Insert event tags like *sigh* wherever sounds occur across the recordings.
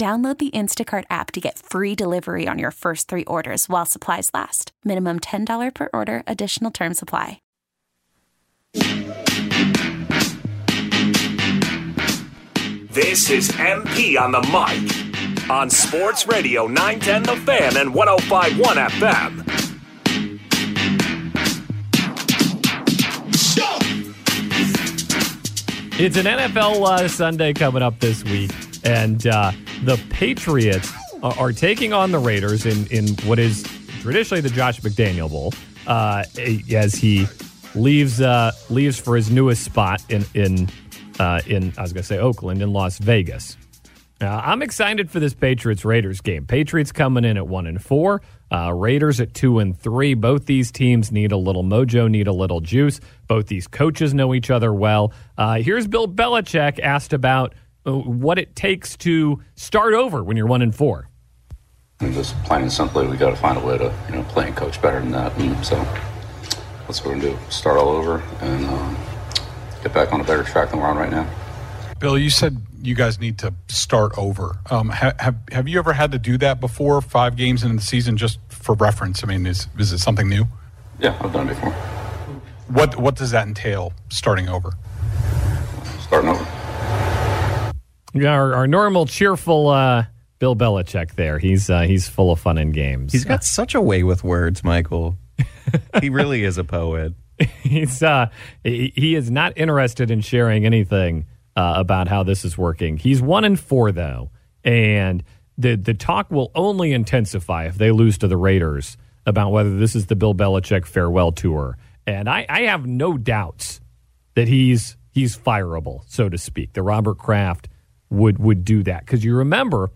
Download the Instacart app to get free delivery on your first three orders while supplies last. Minimum $10 per order, additional term supply. This is MP on the mic on Sports Radio 910 The Fan and 1051 FM. It's an NFL uh, Sunday coming up this week, and uh, the Patriots are, are taking on the Raiders in, in what is traditionally the Josh McDaniel Bowl, uh, as he leaves uh, leaves for his newest spot in in uh, in I was going to say Oakland in Las Vegas. Now, I'm excited for this Patriots Raiders game. Patriots coming in at one and four, uh, Raiders at two and three. Both these teams need a little mojo, need a little juice. Both these coaches know each other well. Uh, here's Bill Belichick asked about what it takes to start over when you're one and four. And just plain and simply, we got to find a way to you know play and coach better than that. And so that's what we're gonna do: start all over and um, get back on a better track than we're on right now. Bill, you said you guys need to start over. Um, ha- have have you ever had to do that before? Five games into the season, just for reference. I mean, is is it something new? Yeah, I've done it before. What what does that entail? Starting over. Starting over. Our, our normal cheerful uh, Bill Belichick there. He's uh, he's full of fun and games. He's got such a way with words, Michael. he really is a poet. *laughs* he's uh, he, he is not interested in sharing anything uh, about how this is working. He's one and four though, and the the talk will only intensify if they lose to the Raiders about whether this is the Bill Belichick farewell tour. And I, I have no doubts that he's he's fireable, so to speak. The Robert Kraft would would do that because you remember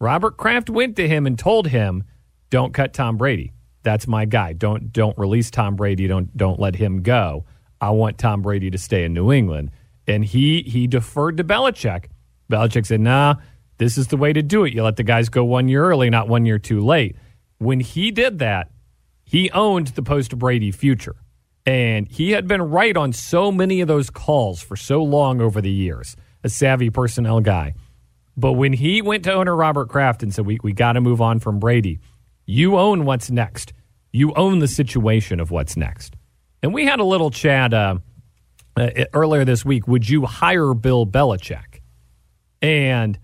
Robert Kraft went to him and told him, "Don't cut Tom Brady. That's my guy. Don't don't release Tom Brady. Don't don't let him go. I want Tom Brady to stay in New England." And he he deferred to Belichick. Belichick said, "Nah, this is the way to do it. You let the guys go one year early, not one year too late." When he did that, he owned the post Brady future. And he had been right on so many of those calls for so long over the years, a savvy personnel guy. But when he went to owner Robert Kraft and said, We, we got to move on from Brady, you own what's next. You own the situation of what's next. And we had a little chat uh, uh, earlier this week. Would you hire Bill Belichick? And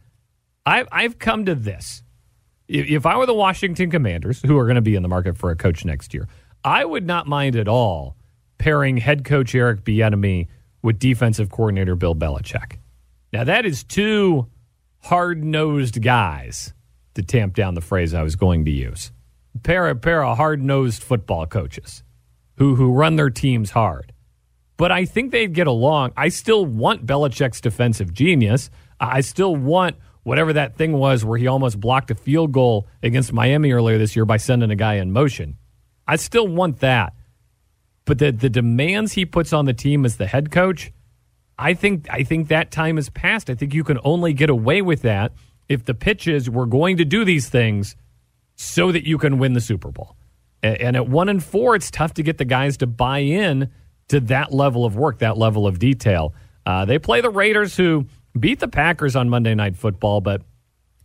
I've, I've come to this. If, if I were the Washington Commanders, who are going to be in the market for a coach next year, I would not mind at all pairing head coach Eric Bieniemy with defensive coordinator Bill Belichick. Now that is two hard-nosed guys to tamp down the phrase I was going to use. Pair of pair of hard-nosed football coaches who who run their teams hard. But I think they'd get along. I still want Belichick's defensive genius. I still want whatever that thing was where he almost blocked a field goal against Miami earlier this year by sending a guy in motion. I still want that. But the the demands he puts on the team as the head coach, I think I think that time has passed. I think you can only get away with that if the pitch is we're going to do these things so that you can win the Super Bowl. And, at one and four, it's tough to get the guys to buy in to that level of work, that level of detail. Uh, they play the Raiders, who beat the Packers on Monday Night Football, but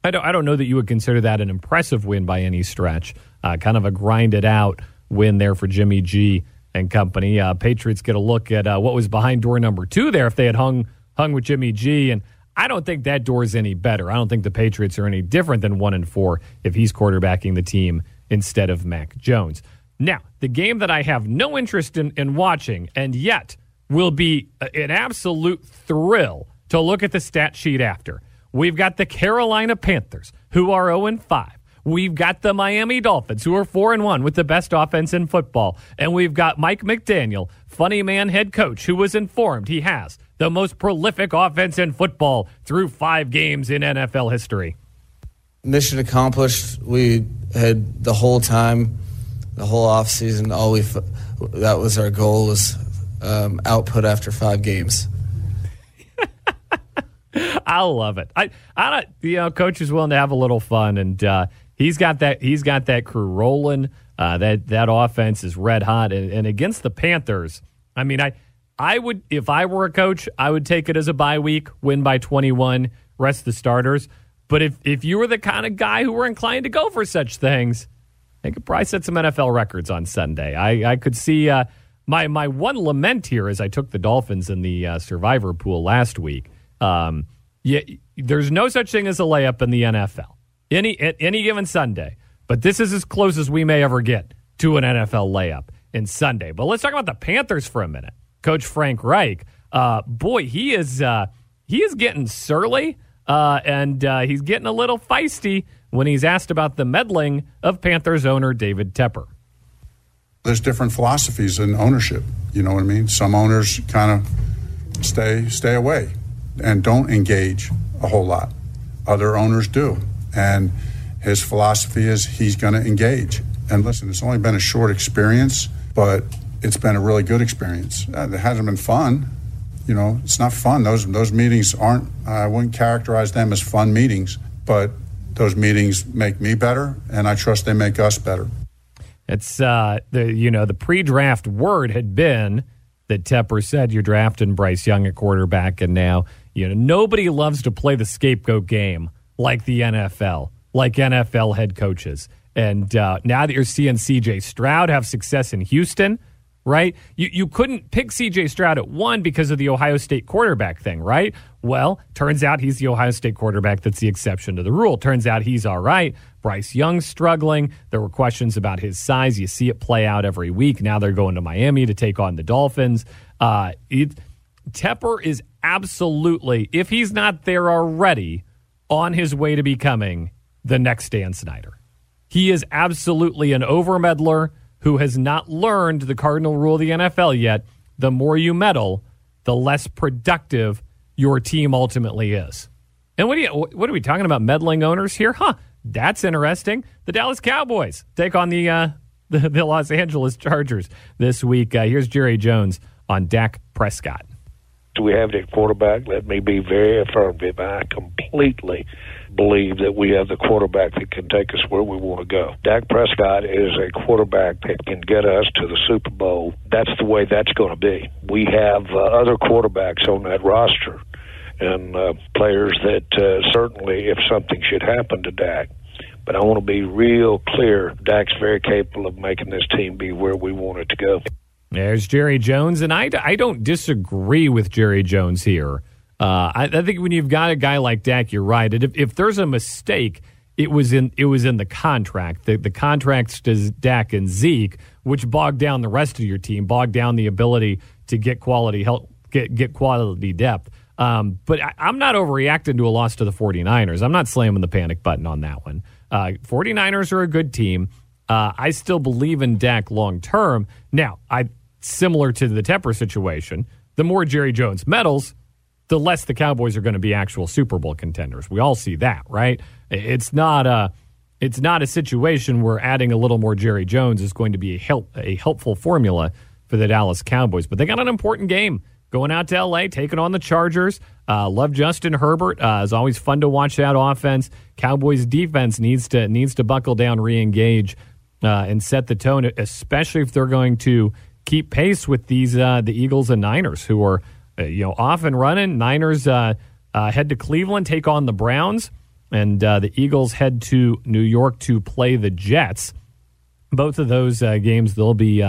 I don't, I don't know that you would consider that an impressive win by any stretch. Uh, kind of a grinded out win there for Jimmy G and company. Uh, Patriots get a look at uh, what was behind door number two there if they had hung hung with Jimmy G. And I don't think that door is any better. I don't think the Patriots are any different than one and four if he's quarterbacking the team instead of Mac Jones. Now, the game that I have no interest in, in watching, and yet will be an absolute thrill to look at the stat sheet after. We've got the Carolina Panthers, who are 0 5. We've got the Miami Dolphins, who are 4 and 1 with the best offense in football. And we've got Mike McDaniel, funny man head coach, who was informed he has the most prolific offense in football through five games in NFL history. Mission accomplished. We had the whole time, the whole offseason, all we that was our goal was um, output after five games. *laughs* I love it. I, I don't, you know, coach is willing to have a little fun, and uh, he's got that. He's got that crew rolling. Uh, that that offense is red hot, and, and against the Panthers, I mean, I I would if I were a coach, I would take it as a bye week, win by twenty one, rest the starters. But if if you were the kind of guy who were inclined to go for such things, they could probably set some NFL records on Sunday. I I could see. Uh, my my one lament here is I took the Dolphins in the uh, survivor pool last week. Um, yeah, there's no such thing as a layup in the NFL. Any at any given Sunday, but this is as close as we may ever get to an NFL layup in Sunday. But let's talk about the Panthers for a minute. Coach Frank Reich, uh, boy, he is uh, he is getting surly uh, and uh, he's getting a little feisty when he's asked about the meddling of Panthers owner David Tepper there's different philosophies in ownership. You know what I mean? Some owners kind of stay stay away and don't engage a whole lot. Other owners do, and his philosophy is he's going to engage. And listen, it's only been a short experience, but it's been a really good experience. Uh, it hasn't been fun. You know, it's not fun. Those those meetings aren't. I wouldn't characterize them as fun meetings, but those meetings make me better, and I trust they make us better. It's uh, the you know the pre-draft word had been that Tepper said you're drafting Bryce Young at quarterback, and now you know nobody loves to play the scapegoat game like the NFL, like NFL head coaches. And uh, now that you're seeing C.J. Stroud have success in Houston, right? You you couldn't pick C.J. Stroud at one because of the Ohio State quarterback thing, right? Well, turns out he's the Ohio State quarterback that's the exception to the rule. Turns out he's all right. Bryce Young struggling. There were questions about his size. You see it play out every week. Now they're going to Miami to take on the Dolphins. Uh, it, Tepper is absolutely, if he's not there already, on his way to becoming the next Dan Snyder. He is absolutely an overmeddler who has not learned the cardinal rule of the NFL yet. The more you meddle, the less productive your team ultimately is. And what, you, what are we talking about? Meddling owners here? Huh. That's interesting. The Dallas Cowboys take on the, uh, the, *laughs* the, Los Angeles Chargers this week. Uh, here's Jerry Jones on Dak Prescott. Do we have the quarterback? Let me be very affirmative. I completely believe that we have the quarterback that can take us where we want to go. Dak Prescott is a quarterback that can get us to the Super Bowl. That's the way that's going to be. We have uh, other quarterbacks on that roster and uh, players that uh, certainly, if something should happen to Dak, but I want to be real clear. Dak's very capable of making this team be where we want it to go. There's Jerry Jones, and I, I don't disagree with Jerry Jones here. Uh, I, I, think when you've got a guy like Dak, you're right. If, if, there's a mistake, it was in it was in the contract. The, the contracts to Dak and Zeke, which bogged down the rest of your team, bogged down the ability to get quality help, get get quality depth. Um, but I, am not overreacting to a loss to the 49ers. I'm not slamming the panic button on that one. Uh, 49ers are a good team. Uh, I still believe in Dak long term. Now, I similar to the Tepper situation. The more Jerry Jones meddles, the less the Cowboys are going to be actual Super Bowl contenders. We all see that, right? It's not a it's not a situation where adding a little more Jerry Jones is going to be a help a helpful formula for the Dallas Cowboys. But they got an important game going out to L.A., taking on the Chargers. Uh, love Justin Herbert. Uh, it's always fun to watch that offense. Cowboys defense needs to needs to buckle down, reengage, uh, and set the tone, especially if they're going to keep pace with these uh, the Eagles and Niners, who are uh, you know, off and running. Niners uh, uh, head to Cleveland, take on the Browns, and uh, the Eagles head to New York to play the Jets. Both of those uh, games they'll be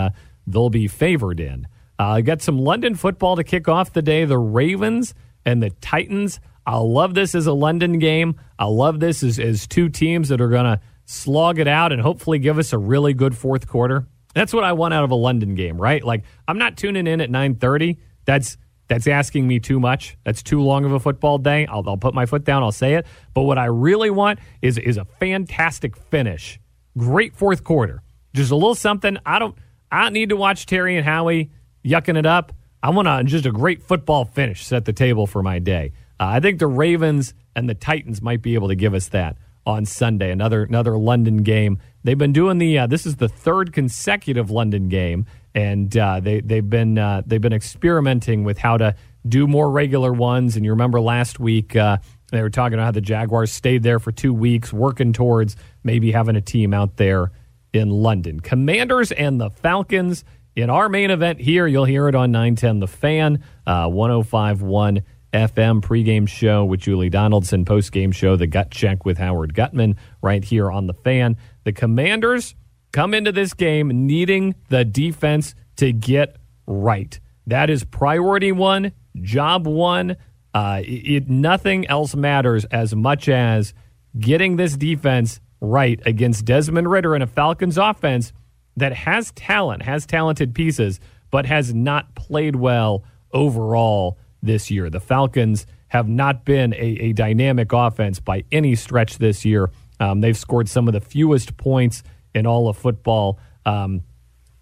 they'll be favored in. Got some London football to kick off the day. The Ravens and the Titans. I love this as a London game. I love this as, as two teams that are going to slog it out and hopefully give us a really good fourth quarter. That's what I want out of a London game, right? Like I'm not tuning in at 9:30. That's that's asking me too much. That's too long of a football day. I'll, I'll put my foot down. I'll say it. But what I really want is is a fantastic finish. Great fourth quarter. Just a little something. I don't. I don't need to watch Terry and Howie yucking it up. I want to just a great football finish. Set the table for my day. Uh, I think the Ravens and the Titans might be able to give us that on Sunday. Another another London game. They've been doing the. Uh, this is the third consecutive London game, and uh, they they've been uh, they've been experimenting with how to do more regular ones. And you remember last week uh, they were talking about how the Jaguars stayed there for two weeks, working towards maybe having a team out there in London. Commanders and the Falcons. In our main event here, you'll hear it on 910 The Fan, uh, 1051 FM pregame show with Julie Donaldson, postgame show, The Gut Check with Howard Gutman, right here on The Fan. The Commanders come into this game needing the defense to get right. That is priority one, job one. Uh, it, nothing else matters as much as getting this defense right against Desmond Ridder and a Falcons offense that has talent, has talented pieces, but has not played well overall this year. The Falcons have not been a, a dynamic offense by any stretch this year. Um, they've scored some of the fewest points in all of football. Um,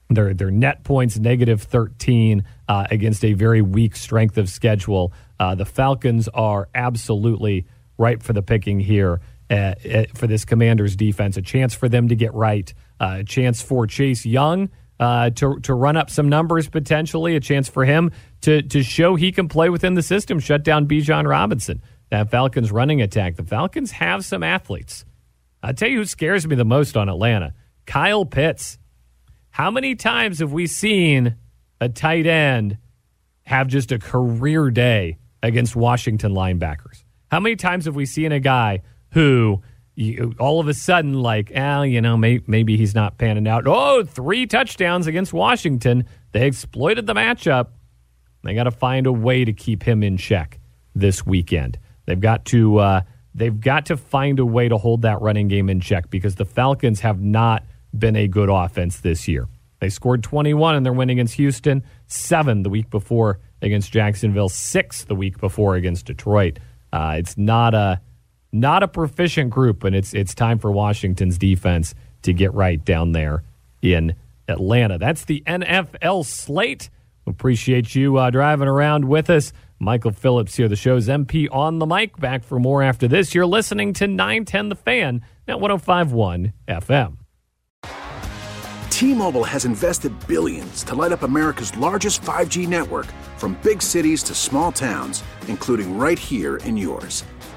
their their net points negative 13 uh, against a very weak strength of schedule. Uh, the Falcons are absolutely ripe for the picking here uh, uh for this Commanders defense. A chance for them to get right. Uh, a chance for Chase Young uh, to to run up some numbers potentially. A chance for him to to show he can play within the system. Shut down Bijan Robinson. That Falcons running attack. The Falcons have some athletes. I'll tell you who scares me the most on Atlanta Kyle Pitts. How many times have we seen a tight end have just a career day against Washington linebackers? How many times have we seen a guy who you, all of a sudden, like, ah, you know, may, maybe he's not panning out. Oh, three touchdowns against Washington. They exploited the matchup. They got to find a way to keep him in check this weekend. They've got to uh, They've got to find a way to hold that running game in check because the Falcons have not been a good offense this year. They scored 21 in their win against Houston, seven the week before against Jacksonville, six the week before against Detroit. Uh, it's not a not a proficient group, and it's it's time for Washington's defense to get right down there in Atlanta. That's the NFL slate. Appreciate you uh, driving around with us. Michael Phillips here, the show's MP on the mic. Back for more after this. You're listening to 910 The Fan at 1051 FM. T Mobile has invested billions to light up America's largest 5G network from big cities to small towns, including right here in yours.